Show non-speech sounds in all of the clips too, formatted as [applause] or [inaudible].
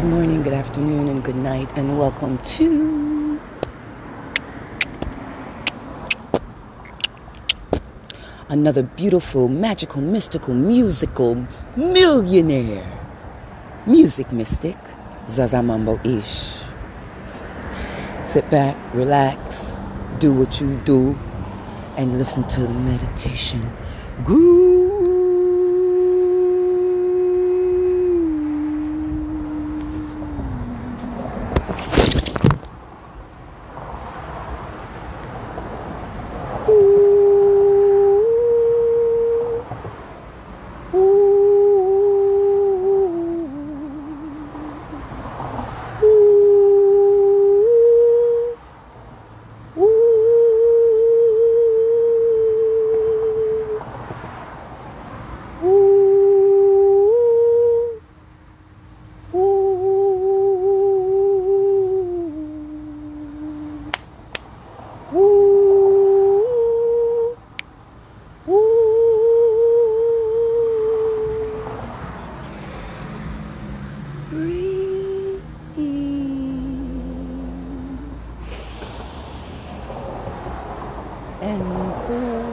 Good morning, good afternoon, and good night, and welcome to another beautiful, magical, mystical, musical millionaire music mystic, Zaza Mambo Ish. Sit back, relax, do what you do, and listen to the meditation. Groove. breathe. And go.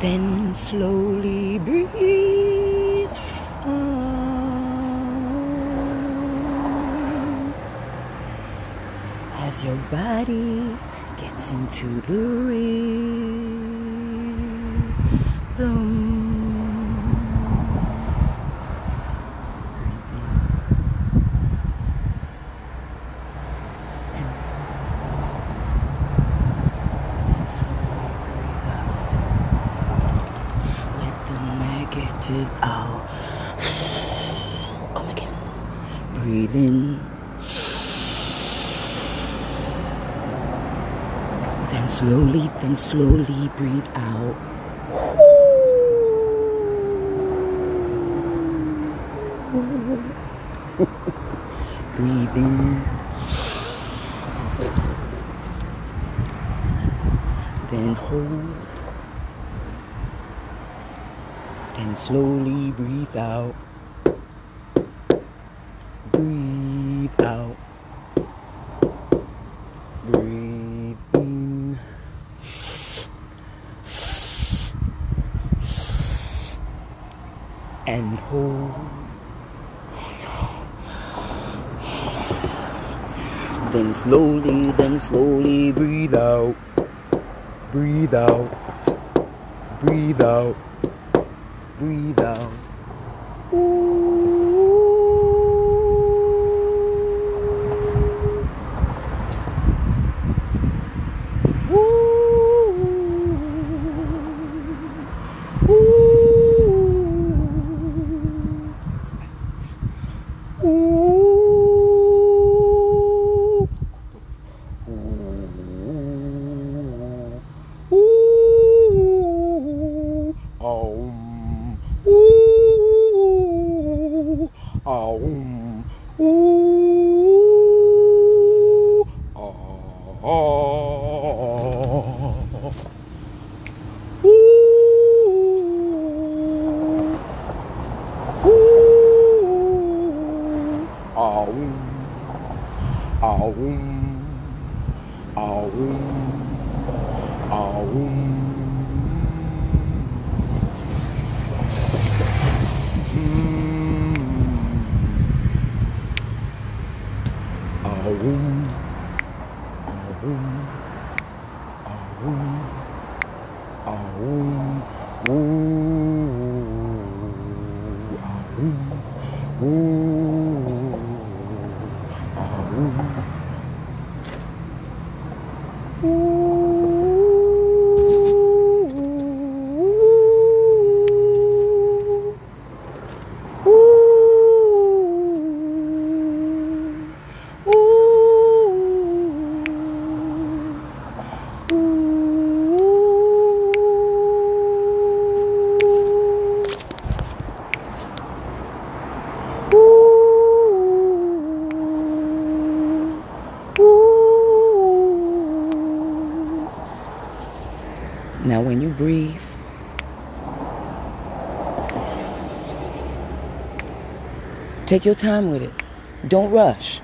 Then slowly breathe. Your body gets into the rhythm. Let the negative out. [sighs] Come again. Breathe in. Then slowly, then slowly breathe out. [laughs] breathe in. Then hold. Then slowly breathe out. Breathe out. Breathe in. And hold. Then slowly, then slowly breathe out. Breathe out. Breathe out. Breathe out. Om. Ah woo. Ah woo. Aum, aum, aum, aum, aum, aum, aum. Now, when you breathe, take your time with it. Don't rush.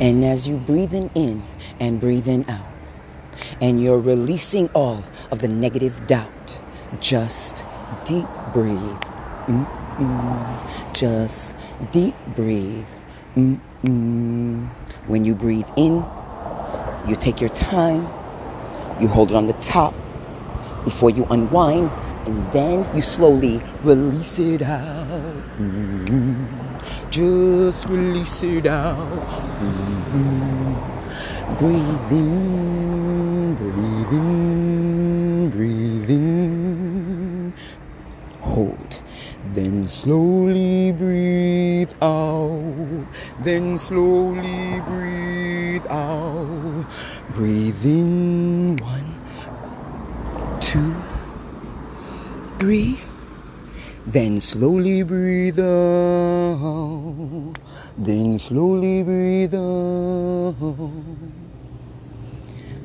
And as you're breathing in and breathing out, and you're releasing all of the negative doubt, just deep breathe. Mm-mm. Just deep breathe. Mm-mm. When you breathe in, you take your time, you hold it on the top before you unwind, and then you slowly release it out. Mm-hmm. Just release it out. Mm-hmm. Breathe in, breathe in, breathe in. Hold. Then slowly breathe out. Then slowly breathe out. Breathe in. One, two, three. Then slowly breathe out. Then slowly breathe out.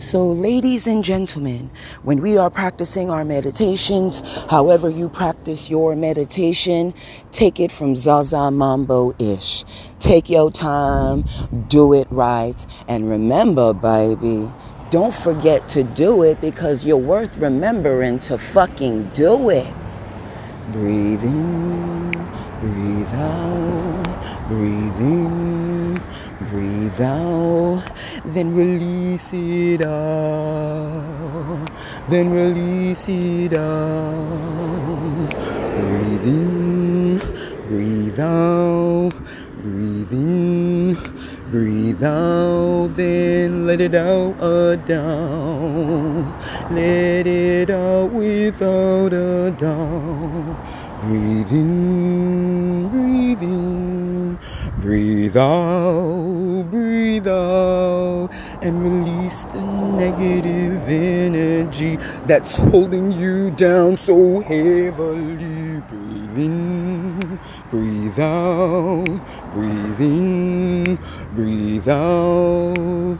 So, ladies and gentlemen, when we are practicing our meditations, however you practice your meditation, take it from Zaza Mambo ish. Take your time, do it right, and remember, baby, don't forget to do it because you're worth remembering to fucking do it. Breathe in, breathe out, breathe in, breathe out, then release it out, then release it out. Breathe in, breathe out, breathe in, breathe out, then let it out, uh, down. Let it out without a doubt. Breathe in, breathe in, breathe out, breathe out, and release the negative energy that's holding you down so heavily. Breathe in, breathe out, breathe in, breathe out,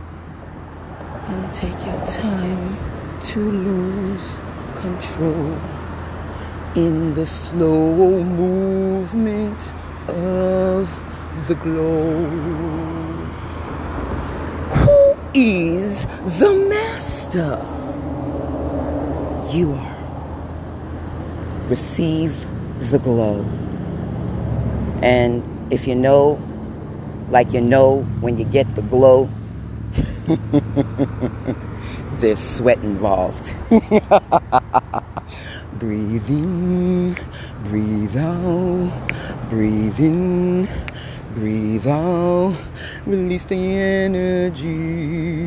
and take your time to lose control in the slow movement of the globe. Is the master? You are. Receive the glow. And if you know, like you know when you get the glow, [laughs] there's sweat involved. [laughs] breathe in, breathe out, breathe in, breathe out. Release the energy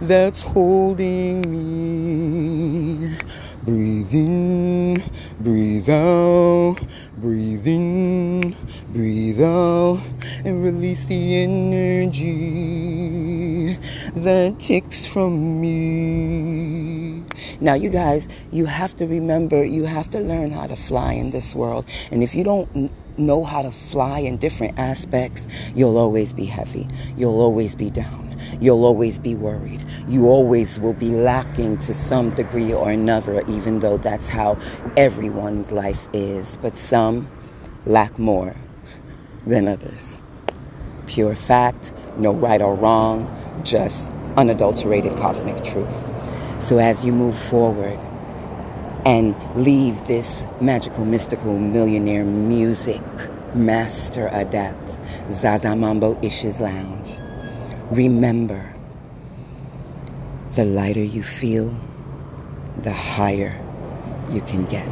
that's holding me. Breathe in, breathe out, breathe in, breathe out, and release the energy that ticks from me. Now, you guys, you have to remember, you have to learn how to fly in this world. And if you don't know how to fly in different aspects, you'll always be heavy. You'll always be down. You'll always be worried. You always will be lacking to some degree or another, even though that's how everyone's life is. But some lack more than others. Pure fact, no right or wrong, just unadulterated cosmic truth. So as you move forward and leave this magical, mystical, millionaire music master adept, Zaza Mambo Ish's Lounge, remember the lighter you feel, the higher you can get.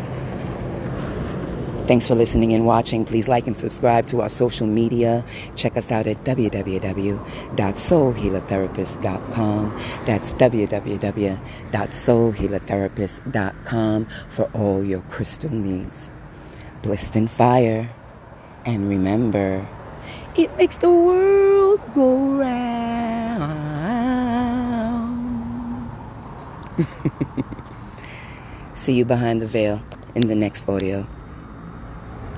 Thanks for listening and watching. Please like and subscribe to our social media. Check us out at www.soulhealertherapist.com. That's www.soulhealertherapist.com for all your crystal needs. Blessed in fire. And remember, it makes the world go round. [laughs] See you behind the veil in the next audio.